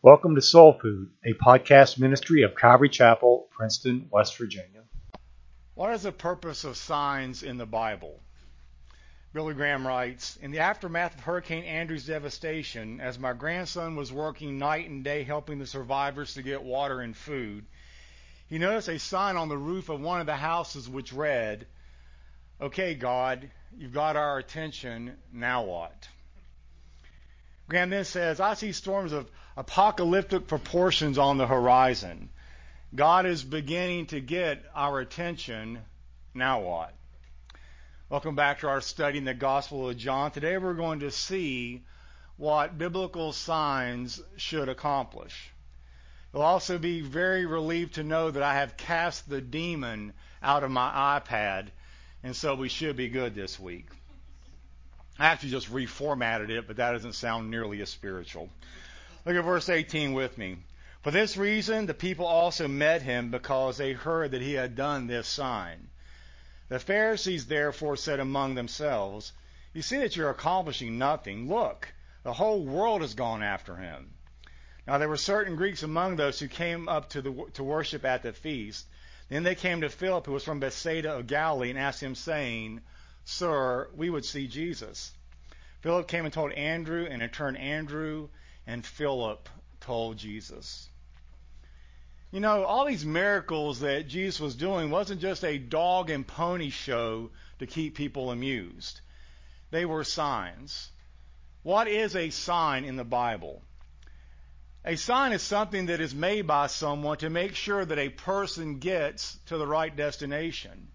Welcome to Soul Food, a podcast ministry of Calvary Chapel, Princeton, West Virginia. What is the purpose of signs in the Bible? Billy Graham writes In the aftermath of Hurricane Andrew's devastation, as my grandson was working night and day helping the survivors to get water and food, he noticed a sign on the roof of one of the houses which read, Okay, God, you've got our attention, now what? Graham then says, I see storms of apocalyptic proportions on the horizon. God is beginning to get our attention. Now what? Welcome back to our study in the Gospel of John. Today we're going to see what biblical signs should accomplish. You'll also be very relieved to know that I have cast the demon out of my iPad, and so we should be good this week. I actually just reformatted it, but that doesn't sound nearly as spiritual. Look at verse 18 with me. For this reason, the people also met him because they heard that he had done this sign. The Pharisees therefore said among themselves, You see that you're accomplishing nothing. Look, the whole world has gone after him. Now there were certain Greeks among those who came up to, the, to worship at the feast. Then they came to Philip, who was from Bethsaida of Galilee, and asked him, saying, Sir, we would see Jesus. Philip came and told Andrew, and in turn, Andrew and Philip told Jesus. You know, all these miracles that Jesus was doing wasn't just a dog and pony show to keep people amused. They were signs. What is a sign in the Bible? A sign is something that is made by someone to make sure that a person gets to the right destination.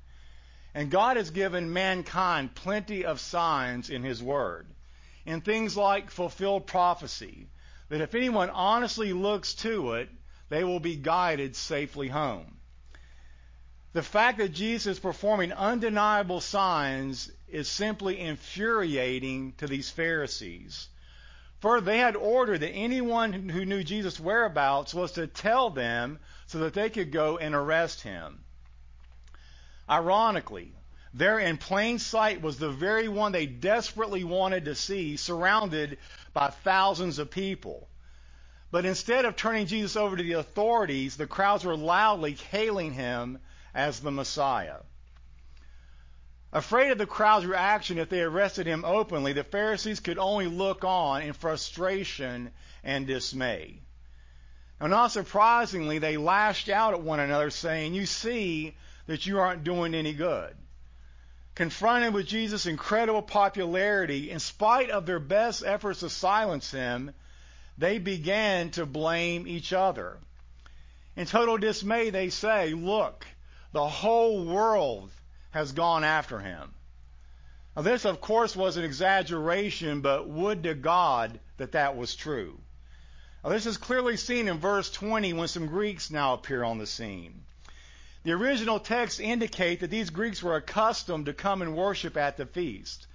And God has given mankind plenty of signs in His Word. In things like fulfilled prophecy, that if anyone honestly looks to it, they will be guided safely home. The fact that Jesus is performing undeniable signs is simply infuriating to these Pharisees. For they had ordered that anyone who knew Jesus' whereabouts was to tell them so that they could go and arrest him. Ironically, there in plain sight was the very one they desperately wanted to see, surrounded by thousands of people. But instead of turning Jesus over to the authorities, the crowds were loudly hailing him as the Messiah. Afraid of the crowd's reaction if they arrested him openly, the Pharisees could only look on in frustration and dismay. Now, not surprisingly, they lashed out at one another, saying, You see, that you aren't doing any good. Confronted with Jesus' incredible popularity, in spite of their best efforts to silence him, they began to blame each other. In total dismay, they say, Look, the whole world has gone after him. Now, this, of course, was an exaggeration, but would to God that that was true. Now, this is clearly seen in verse 20 when some Greeks now appear on the scene. The original texts indicate that these Greeks were accustomed to come and worship at the feast.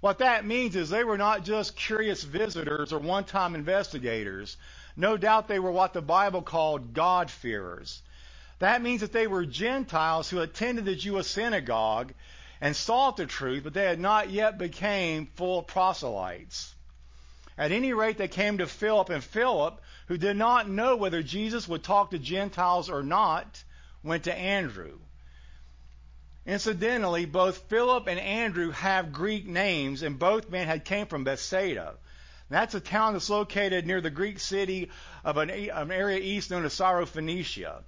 What that means is they were not just curious visitors or one time investigators. No doubt they were what the Bible called God-fearers. That means that they were Gentiles who attended the Jewish synagogue and sought the truth, but they had not yet became full proselytes. At any rate, they came to Philip, and Philip, who did not know whether Jesus would talk to Gentiles or not, went to Andrew. Incidentally, both Philip and Andrew have Greek names, and both men had came from Bethsaida. That's a town that's located near the Greek city of an, an area east known as Syrophoenicia.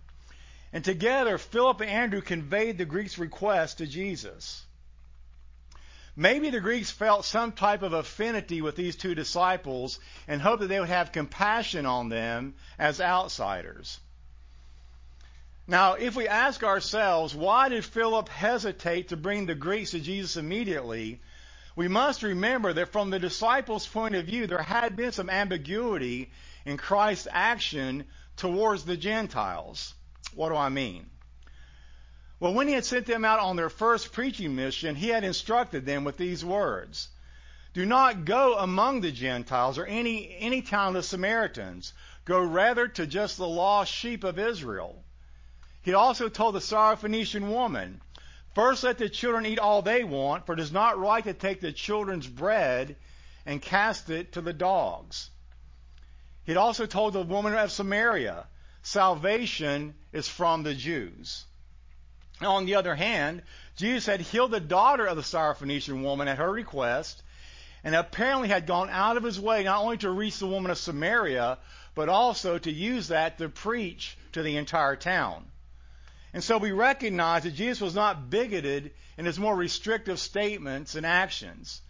And together, Philip and Andrew conveyed the Greeks' request to Jesus. Maybe the Greeks felt some type of affinity with these two disciples and hoped that they would have compassion on them as outsiders. Now, if we ask ourselves, why did Philip hesitate to bring the Greeks to Jesus immediately? We must remember that from the disciples' point of view, there had been some ambiguity in Christ's action towards the Gentiles. What do I mean? Well, when he had sent them out on their first preaching mission, he had instructed them with these words. Do not go among the Gentiles or any, any town of the Samaritans. Go rather to just the lost sheep of Israel. He also told the Syrophoenician woman, First let the children eat all they want, for it is not right to take the children's bread and cast it to the dogs. He'd also told the woman of Samaria, salvation is from the Jews. On the other hand, Jesus had healed the daughter of the Syrophoenician woman at her request, and apparently had gone out of his way not only to reach the woman of Samaria, but also to use that to preach to the entire town. And so we recognize that Jesus was not bigoted in his more restrictive statements and actions.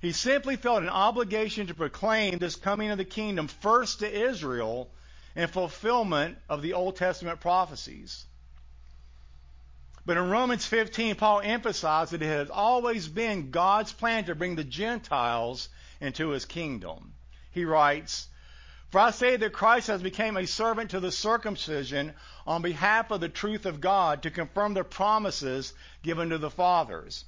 He simply felt an obligation to proclaim this coming of the kingdom first to Israel in fulfillment of the Old Testament prophecies. But in Romans 15, Paul emphasized that it has always been God's plan to bring the Gentiles into his kingdom. He writes, For I say that Christ has become a servant to the circumcision on behalf of the truth of God to confirm the promises given to the fathers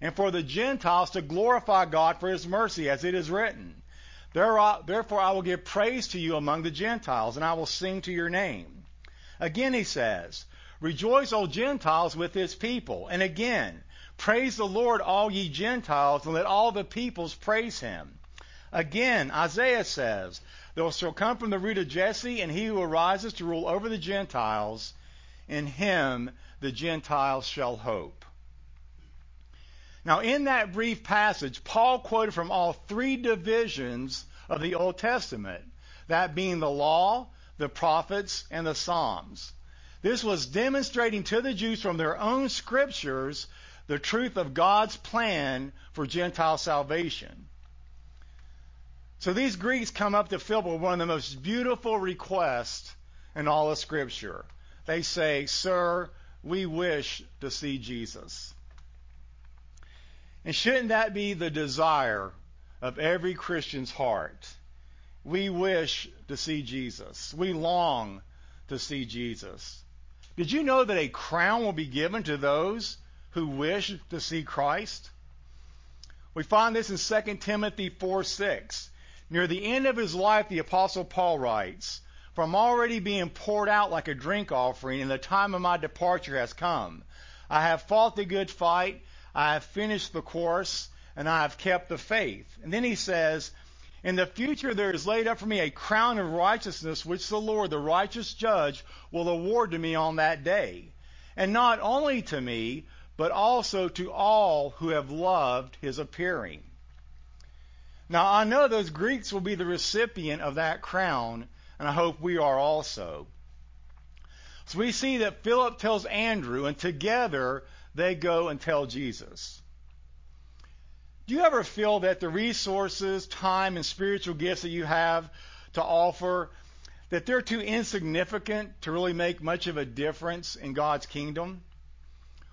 and for the Gentiles to glorify God for his mercy, as it is written. Therefore, I will give praise to you among the Gentiles, and I will sing to your name. Again, he says, Rejoice, O Gentiles, with his people. And again, praise the Lord, all ye Gentiles, and let all the peoples praise him. Again, Isaiah says, There shall come from the root of Jesse, and he who arises to rule over the Gentiles, in him the Gentiles shall hope. Now, in that brief passage, Paul quoted from all three divisions of the Old Testament, that being the law, the prophets, and the Psalms. This was demonstrating to the Jews from their own scriptures the truth of God's plan for Gentile salvation. So these Greeks come up to Philip with one of the most beautiful requests in all of Scripture. They say, Sir, we wish to see Jesus. And shouldn't that be the desire of every Christian's heart? We wish to see Jesus. We long to see Jesus. Did you know that a crown will be given to those who wish to see Christ? We find this in 2 Timothy 4 6. Near the end of his life, the Apostle Paul writes, From already being poured out like a drink offering, and the time of my departure has come. I have fought the good fight. I have finished the course and I have kept the faith. And then he says, In the future there is laid up for me a crown of righteousness, which the Lord, the righteous judge, will award to me on that day. And not only to me, but also to all who have loved his appearing. Now I know those Greeks will be the recipient of that crown, and I hope we are also. So we see that Philip tells Andrew, and together they go and tell Jesus. Do you ever feel that the resources, time, and spiritual gifts that you have to offer, that they're too insignificant to really make much of a difference in God's kingdom?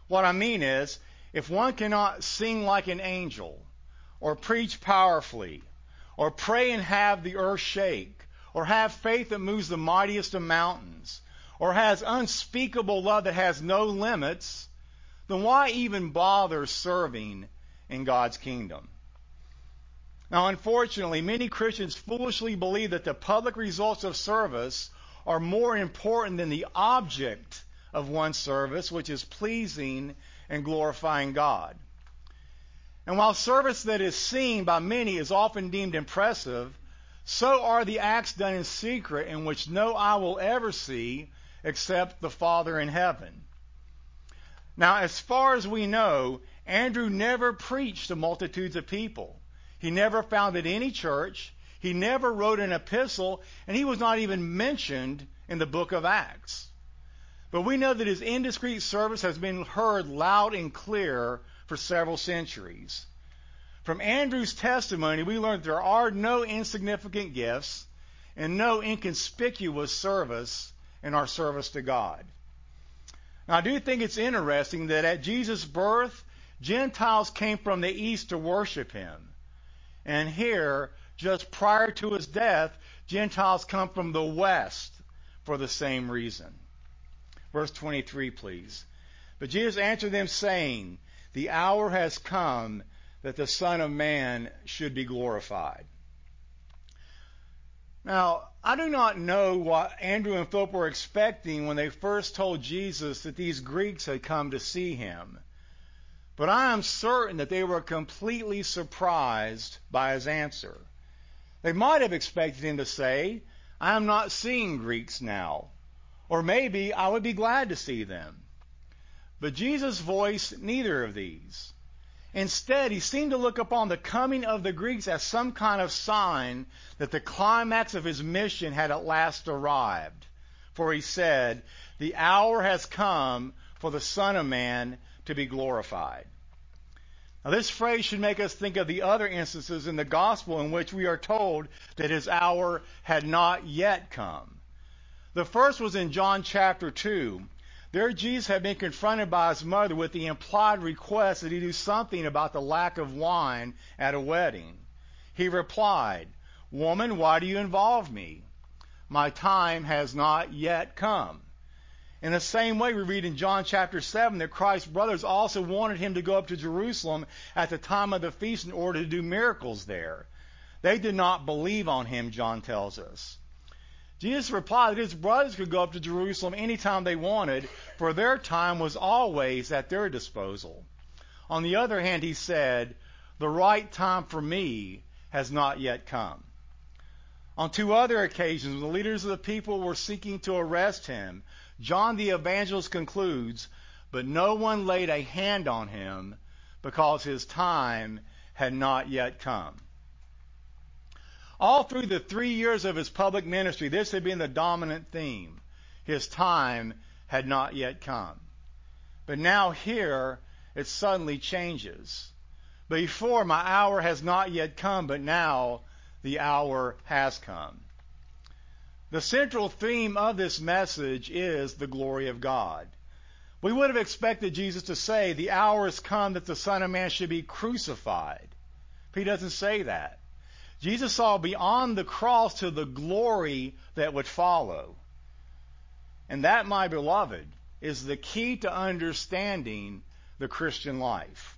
What I mean is, if one cannot sing like an angel, or preach powerfully, or pray and have the earth shake, or have faith that moves the mightiest of mountains, or has unspeakable love that has no limits, then why even bother serving in God's kingdom? Now, unfortunately, many Christians foolishly believe that the public results of service are more important than the object of one's service, which is pleasing and glorifying God. And while service that is seen by many is often deemed impressive, so are the acts done in secret in which no eye will ever see except the Father in heaven. Now, as far as we know, Andrew never preached to multitudes of people. He never founded any church. He never wrote an epistle, and he was not even mentioned in the book of Acts. But we know that his indiscreet service has been heard loud and clear for several centuries. From Andrew's testimony, we learn there are no insignificant gifts and no inconspicuous service in our service to God. Now, I do think it's interesting that at Jesus' birth, Gentiles came from the east to worship him. And here, just prior to his death, Gentiles come from the west for the same reason. Verse 23, please. But Jesus answered them, saying, The hour has come that the Son of Man should be glorified. Now, I do not know what Andrew and Philip were expecting when they first told Jesus that these Greeks had come to see him. But I am certain that they were completely surprised by his answer. They might have expected him to say, I am not seeing Greeks now. Or maybe I would be glad to see them. But Jesus voiced neither of these. Instead, he seemed to look upon the coming of the Greeks as some kind of sign that the climax of his mission had at last arrived. For he said, The hour has come for the Son of Man to be glorified. Now, this phrase should make us think of the other instances in the gospel in which we are told that his hour had not yet come. The first was in John chapter 2. There, Jesus had been confronted by his mother with the implied request that he do something about the lack of wine at a wedding. He replied, Woman, why do you involve me? My time has not yet come. In the same way, we read in John chapter 7 that Christ's brothers also wanted him to go up to Jerusalem at the time of the feast in order to do miracles there. They did not believe on him, John tells us. Jesus replied that his brothers could go up to Jerusalem anytime they wanted, for their time was always at their disposal. On the other hand, he said, The right time for me has not yet come. On two other occasions, when the leaders of the people were seeking to arrest him, John the evangelist concludes, but no one laid a hand on him because his time had not yet come. All through the three years of his public ministry, this had been the dominant theme. His time had not yet come. But now here, it suddenly changes. Before, my hour has not yet come, but now the hour has come. The central theme of this message is the glory of God. We would have expected Jesus to say, The hour has come that the Son of Man should be crucified. He doesn't say that. Jesus saw beyond the cross to the glory that would follow. And that, my beloved, is the key to understanding the Christian life.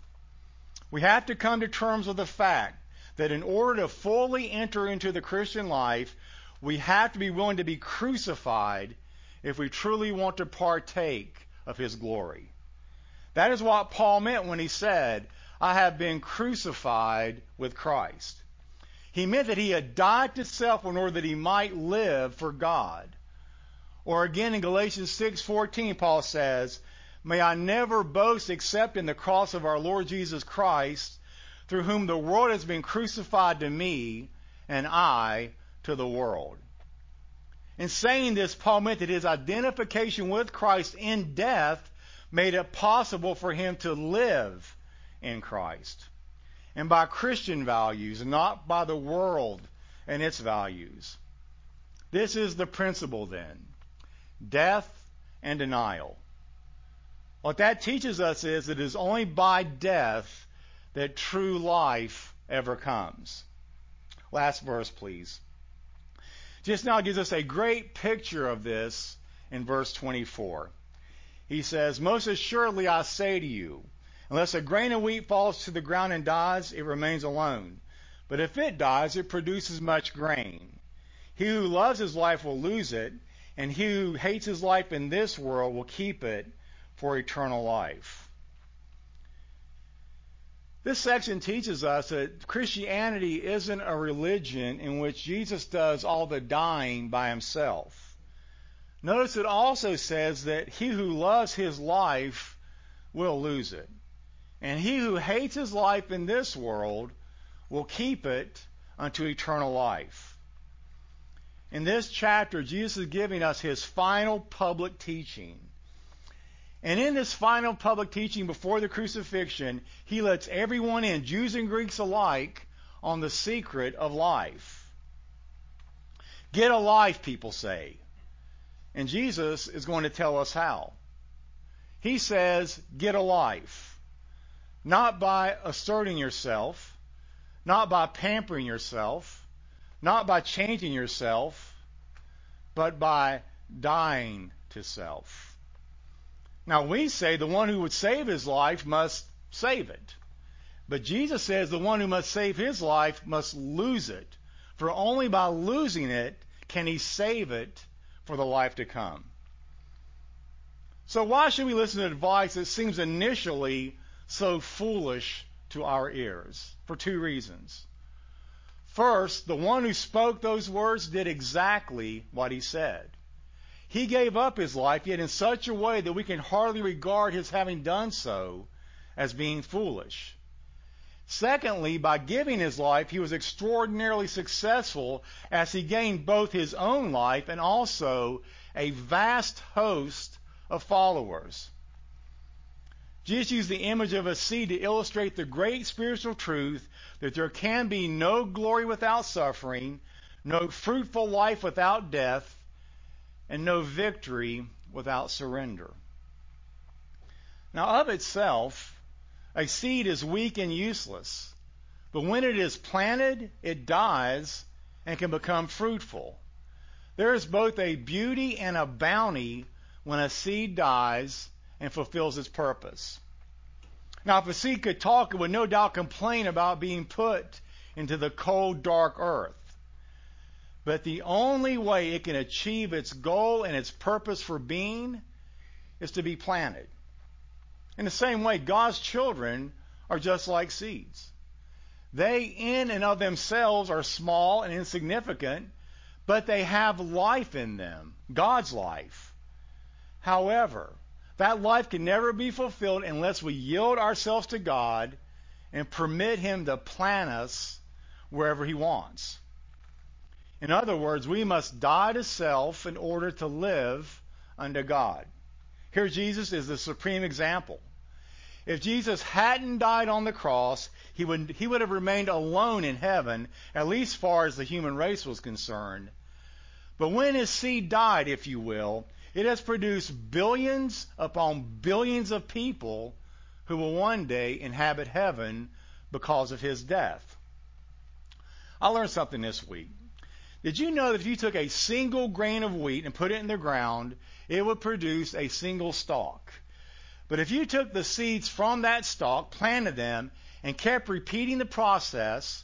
We have to come to terms with the fact that in order to fully enter into the Christian life, we have to be willing to be crucified if we truly want to partake of his glory. That is what Paul meant when he said, I have been crucified with Christ. He meant that he had died to self in order that he might live for God. Or again in Galatians 6:14 Paul says, "May I never boast except in the cross of our Lord Jesus Christ, through whom the world has been crucified to me and I to the world. In saying this, Paul meant that his identification with Christ in death made it possible for him to live in Christ. And by Christian values, not by the world and its values. This is the principle then death and denial. What that teaches us is that it is only by death that true life ever comes. Last verse, please just now gives us a great picture of this in verse 24. He says, Most assuredly I say to you, unless a grain of wheat falls to the ground and dies, it remains alone. But if it dies, it produces much grain. He who loves his life will lose it, and he who hates his life in this world will keep it for eternal life. This section teaches us that Christianity isn't a religion in which Jesus does all the dying by himself. Notice it also says that he who loves his life will lose it. And he who hates his life in this world will keep it unto eternal life. In this chapter, Jesus is giving us his final public teaching. And in this final public teaching before the crucifixion, he lets everyone in, Jews and Greeks alike, on the secret of life. Get a life, people say. And Jesus is going to tell us how. He says, get a life. Not by asserting yourself, not by pampering yourself, not by changing yourself, but by dying to self. Now we say the one who would save his life must save it. But Jesus says the one who must save his life must lose it. For only by losing it can he save it for the life to come. So why should we listen to advice that seems initially so foolish to our ears? For two reasons. First, the one who spoke those words did exactly what he said. He gave up his life, yet in such a way that we can hardly regard his having done so as being foolish. Secondly, by giving his life, he was extraordinarily successful as he gained both his own life and also a vast host of followers. Jesus used the image of a seed to illustrate the great spiritual truth that there can be no glory without suffering, no fruitful life without death, and no victory without surrender. Now, of itself, a seed is weak and useless, but when it is planted, it dies and can become fruitful. There is both a beauty and a bounty when a seed dies and fulfills its purpose. Now, if a seed could talk, it would no doubt complain about being put into the cold, dark earth. But the only way it can achieve its goal and its purpose for being is to be planted. In the same way, God's children are just like seeds. They, in and of themselves, are small and insignificant, but they have life in them, God's life. However, that life can never be fulfilled unless we yield ourselves to God and permit Him to plant us wherever He wants. In other words, we must die to self in order to live unto God. Here, Jesus is the supreme example. If Jesus hadn't died on the cross, he would, he would have remained alone in heaven, at least far as the human race was concerned. But when his seed died, if you will, it has produced billions upon billions of people who will one day inhabit heaven because of his death. I learned something this week. Did you know that if you took a single grain of wheat and put it in the ground, it would produce a single stalk? But if you took the seeds from that stalk, planted them, and kept repeating the process,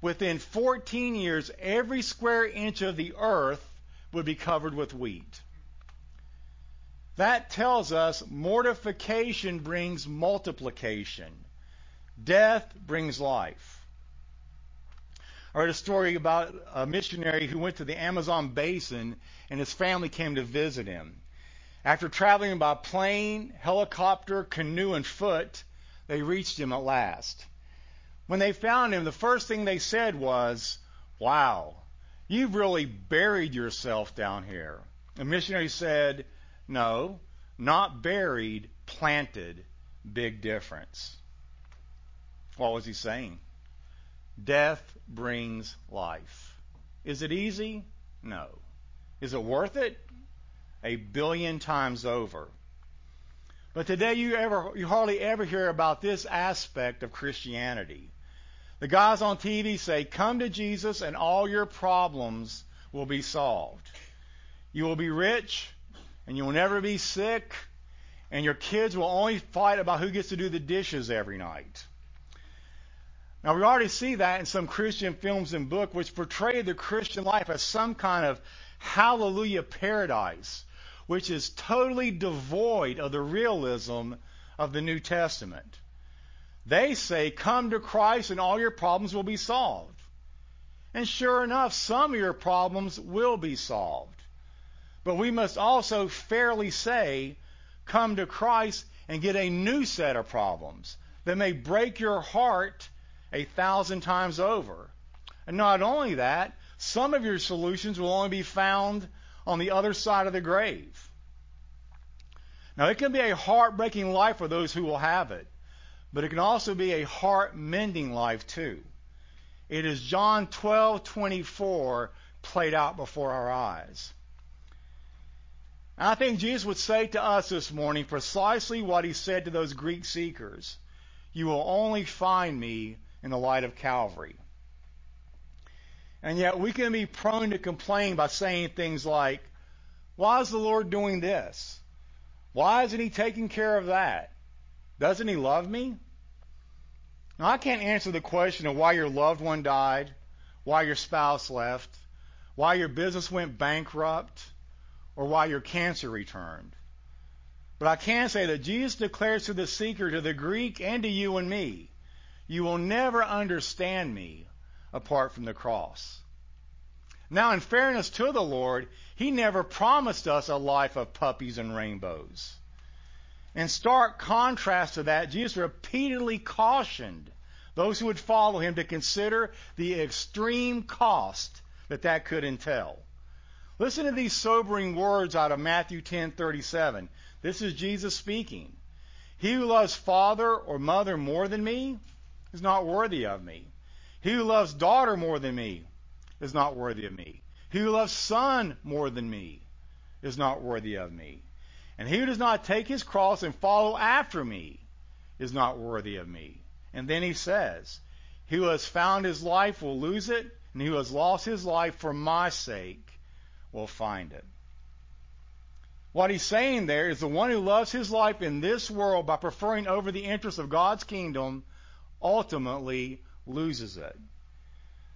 within 14 years, every square inch of the earth would be covered with wheat. That tells us mortification brings multiplication. Death brings life. I read a story about a missionary who went to the Amazon basin and his family came to visit him. After traveling by plane, helicopter, canoe, and foot, they reached him at last. When they found him, the first thing they said was, Wow, you've really buried yourself down here. The missionary said, No, not buried, planted. Big difference. What was he saying? Death brings life. Is it easy? No. Is it worth it? A billion times over. But today you ever you hardly ever hear about this aspect of Christianity. The guys on TV say, "Come to Jesus and all your problems will be solved. You will be rich and you will never be sick and your kids will only fight about who gets to do the dishes every night." Now, we already see that in some Christian films and books which portray the Christian life as some kind of hallelujah paradise, which is totally devoid of the realism of the New Testament. They say, Come to Christ and all your problems will be solved. And sure enough, some of your problems will be solved. But we must also fairly say, Come to Christ and get a new set of problems that may break your heart a thousand times over. And not only that, some of your solutions will only be found on the other side of the grave. Now, it can be a heartbreaking life for those who will have it, but it can also be a heart mending life too. It is John 12:24 played out before our eyes. I think Jesus would say to us this morning precisely what he said to those Greek seekers. You will only find me in the light of Calvary. And yet we can be prone to complain by saying things like, Why is the Lord doing this? Why isn't He taking care of that? Doesn't He love me? Now, I can't answer the question of why your loved one died, why your spouse left, why your business went bankrupt, or why your cancer returned. But I can say that Jesus declares to the seeker, to the Greek, and to you and me, you will never understand me apart from the cross. Now, in fairness to the Lord, He never promised us a life of puppies and rainbows. In stark contrast to that, Jesus repeatedly cautioned those who would follow him to consider the extreme cost that that could entail. Listen to these sobering words out of Matthew 10:37. This is Jesus speaking. He who loves father or mother more than me is not worthy of me. He who loves daughter more than me is not worthy of me. He who loves son more than me is not worthy of me. And he who does not take his cross and follow after me is not worthy of me. And then he says, He who has found his life will lose it, and he who has lost his life for my sake will find it. What he's saying there is the one who loves his life in this world by preferring over the interests of God's kingdom ultimately loses it.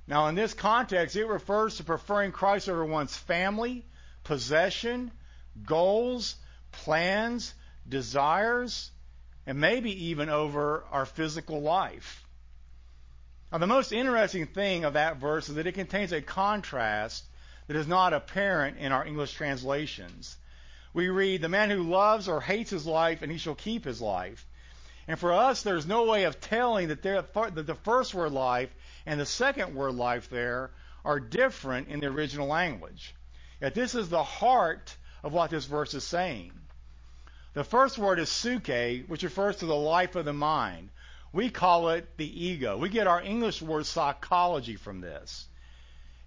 Now, in this context, it refers to preferring Christ over one's family, possession, goals, plans, desires, and maybe even over our physical life. Now, the most interesting thing of that verse is that it contains a contrast that is not apparent in our English translations. We read, The man who loves or hates his life, and he shall keep his life. And for us, there's no way of telling that, that the first word life and the second word life there are different in the original language. Yet this is the heart of what this verse is saying. The first word is psuche, which refers to the life of the mind. We call it the ego. We get our English word psychology from this.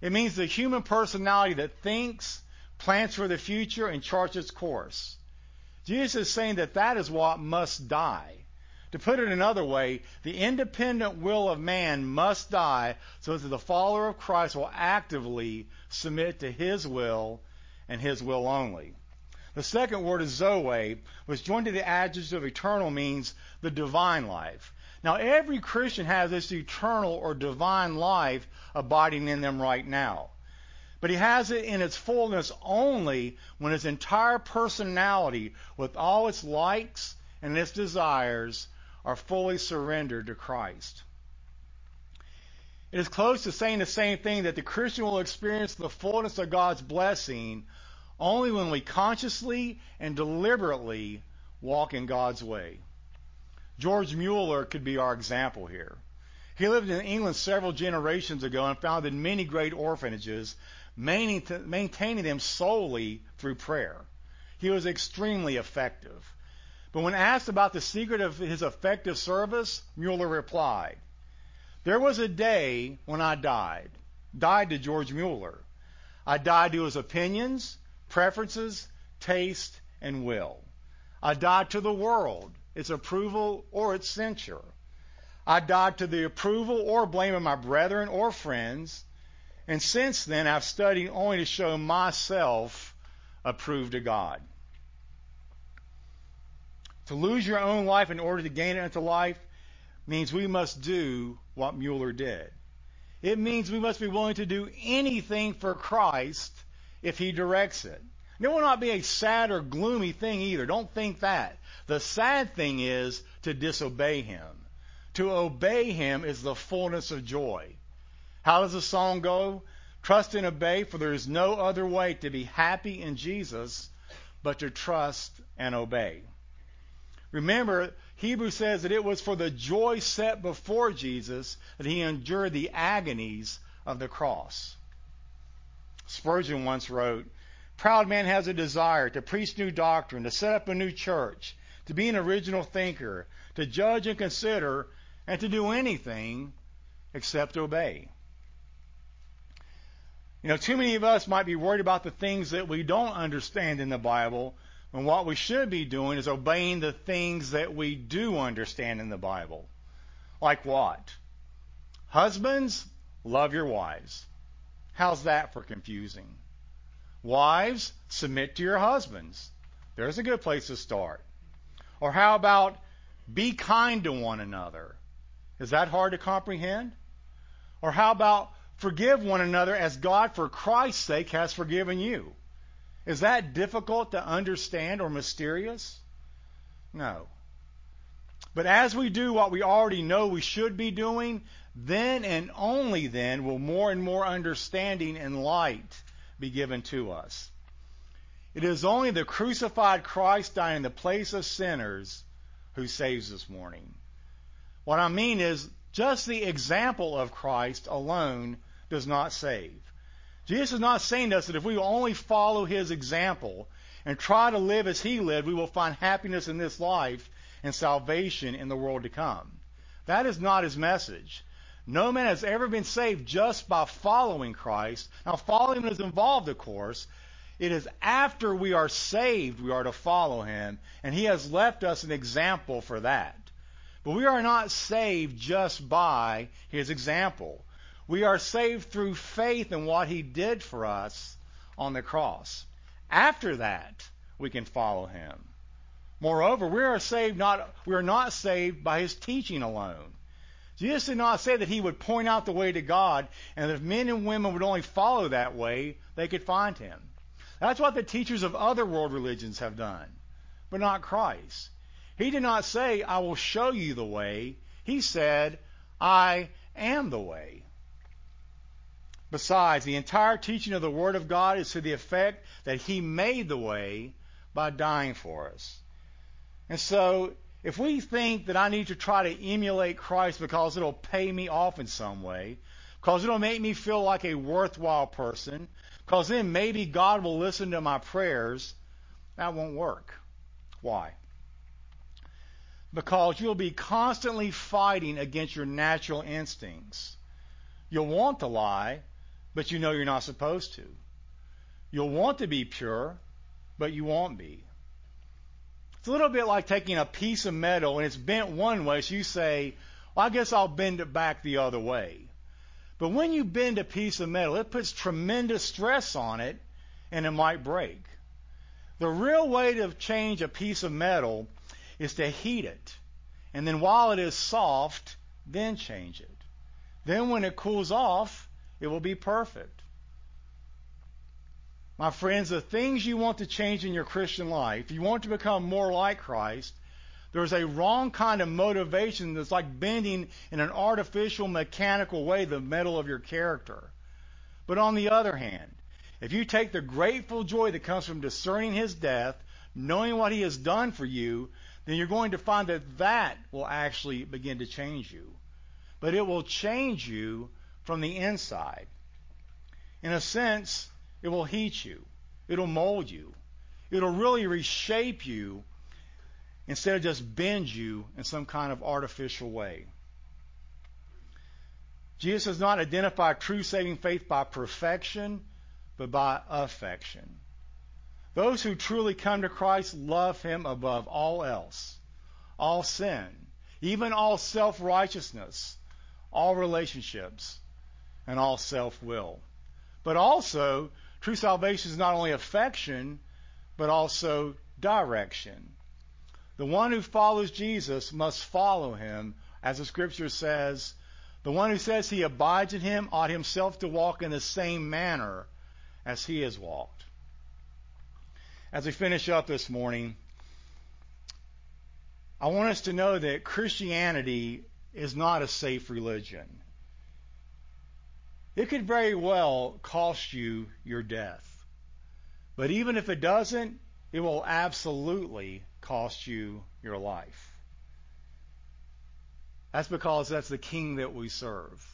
It means the human personality that thinks, plans for the future, and charts its course. Jesus is saying that that is what must die. To put it another way, the independent will of man must die so that the follower of Christ will actively submit to his will and his will only. The second word is Zoe, which joined to the adjective eternal means the divine life. Now, every Christian has this eternal or divine life abiding in them right now. But he has it in its fullness only when his entire personality, with all its likes and its desires, are fully surrendered to Christ. It is close to saying the same thing that the Christian will experience the fullness of God's blessing only when we consciously and deliberately walk in God's way. George Mueller could be our example here. He lived in England several generations ago and founded many great orphanages, maintaining them solely through prayer. He was extremely effective. But when asked about the secret of his effective service, Mueller replied, There was a day when I died. Died to George Mueller. I died to his opinions, preferences, taste, and will. I died to the world, its approval or its censure. I died to the approval or blame of my brethren or friends. And since then, I've studied only to show myself approved to God. To lose your own life in order to gain it into life means we must do what Mueller did. It means we must be willing to do anything for Christ if he directs it. It will not be a sad or gloomy thing either. Don't think that. The sad thing is to disobey him. To obey him is the fullness of joy. How does the song go? Trust and obey, for there is no other way to be happy in Jesus but to trust and obey. Remember, Hebrews says that it was for the joy set before Jesus that he endured the agonies of the cross. Spurgeon once wrote, Proud man has a desire to preach new doctrine, to set up a new church, to be an original thinker, to judge and consider, and to do anything except obey. You know, too many of us might be worried about the things that we don't understand in the Bible, when what we should be doing is obeying the things that we do understand in the Bible. Like what? Husbands, love your wives. How's that for confusing? Wives, submit to your husbands. There's a good place to start. Or how about be kind to one another? Is that hard to comprehend? Or how about forgive one another as God, for Christ's sake, has forgiven you? Is that difficult to understand or mysterious? No. But as we do what we already know we should be doing, then and only then will more and more understanding and light be given to us. It is only the crucified Christ dying in the place of sinners who saves this morning. What I mean is, just the example of Christ alone does not save. Jesus is not saying to us that if we will only follow his example and try to live as he lived, we will find happiness in this life and salvation in the world to come. That is not his message. No man has ever been saved just by following Christ. Now, following him is involved, of course. It is after we are saved we are to follow him, and he has left us an example for that. But we are not saved just by his example. We are saved through faith in what he did for us on the cross. After that, we can follow him. Moreover, we are saved not we are not saved by his teaching alone. Jesus did not say that he would point out the way to God and that if men and women would only follow that way, they could find him. That's what the teachers of other world religions have done, but not Christ. He did not say, I will show you the way. He said, I am the way. Besides, the entire teaching of the Word of God is to the effect that He made the way by dying for us. And so, if we think that I need to try to emulate Christ because it'll pay me off in some way, because it'll make me feel like a worthwhile person, because then maybe God will listen to my prayers, that won't work. Why? Because you'll be constantly fighting against your natural instincts. You'll want to lie, but you know you're not supposed to. You'll want to be pure, but you won't be. It's a little bit like taking a piece of metal and it's bent one way, so you say, well, I guess I'll bend it back the other way. But when you bend a piece of metal, it puts tremendous stress on it and it might break. The real way to change a piece of metal is to heat it. And then while it is soft, then change it. Then when it cools off, it will be perfect. My friends, the things you want to change in your Christian life, you want to become more like Christ, there's a wrong kind of motivation that's like bending in an artificial, mechanical way the metal of your character. But on the other hand, if you take the grateful joy that comes from discerning his death, knowing what he has done for you, then you're going to find that that will actually begin to change you. But it will change you from the inside. In a sense, it will heat you. It'll mold you. It'll really reshape you instead of just bend you in some kind of artificial way. Jesus does not identify true saving faith by perfection, but by affection. Those who truly come to Christ love him above all else, all sin, even all self righteousness, all relationships, and all self will. But also, True salvation is not only affection, but also direction. The one who follows Jesus must follow him, as the scripture says. The one who says he abides in him ought himself to walk in the same manner as he has walked. As we finish up this morning, I want us to know that Christianity is not a safe religion it could very well cost you your death. But even if it doesn't, it will absolutely cost you your life. That's because that's the king that we serve.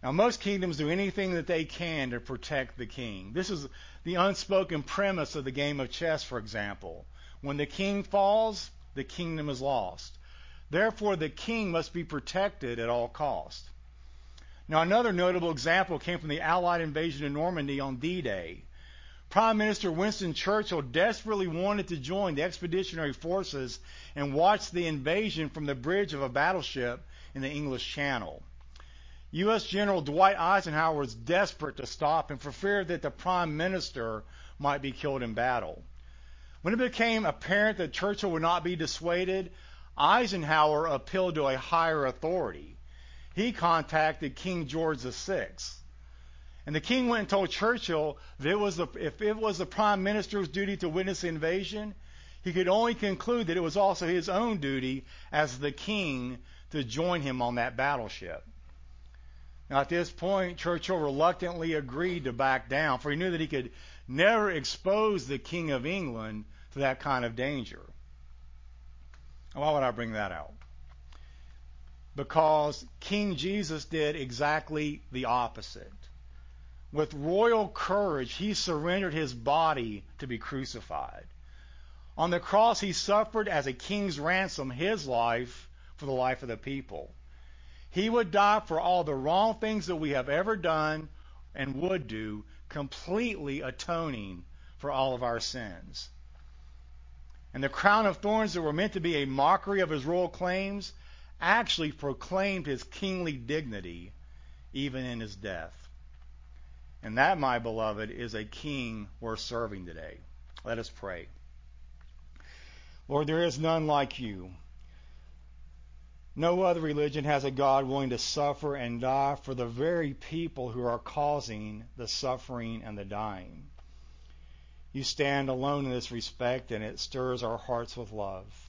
Now, most kingdoms do anything that they can to protect the king. This is the unspoken premise of the game of chess, for example. When the king falls, the kingdom is lost. Therefore, the king must be protected at all costs. Now, another notable example came from the Allied invasion of Normandy on D Day. Prime Minister Winston Churchill desperately wanted to join the expeditionary forces and watch the invasion from the bridge of a battleship in the English Channel. U.S. General Dwight Eisenhower was desperate to stop him for fear that the Prime Minister might be killed in battle. When it became apparent that Churchill would not be dissuaded, Eisenhower appealed to a higher authority he contacted King George VI. And the king went and told Churchill that it was the, if it was the prime minister's duty to witness the invasion, he could only conclude that it was also his own duty as the king to join him on that battleship. Now, at this point, Churchill reluctantly agreed to back down, for he knew that he could never expose the King of England to that kind of danger. Why would I bring that out? Because King Jesus did exactly the opposite. With royal courage, he surrendered his body to be crucified. On the cross, he suffered as a king's ransom his life for the life of the people. He would die for all the wrong things that we have ever done and would do, completely atoning for all of our sins. And the crown of thorns that were meant to be a mockery of his royal claims actually proclaimed his kingly dignity even in his death. And that, my beloved, is a king worth serving today. Let us pray. Lord, there is none like you. No other religion has a God willing to suffer and die for the very people who are causing the suffering and the dying. You stand alone in this respect, and it stirs our hearts with love.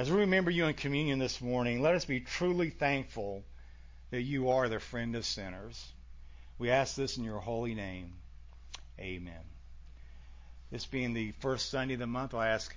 As we remember you in communion this morning, let us be truly thankful that you are the friend of sinners. We ask this in your holy name. Amen. This being the first Sunday of the month, I ask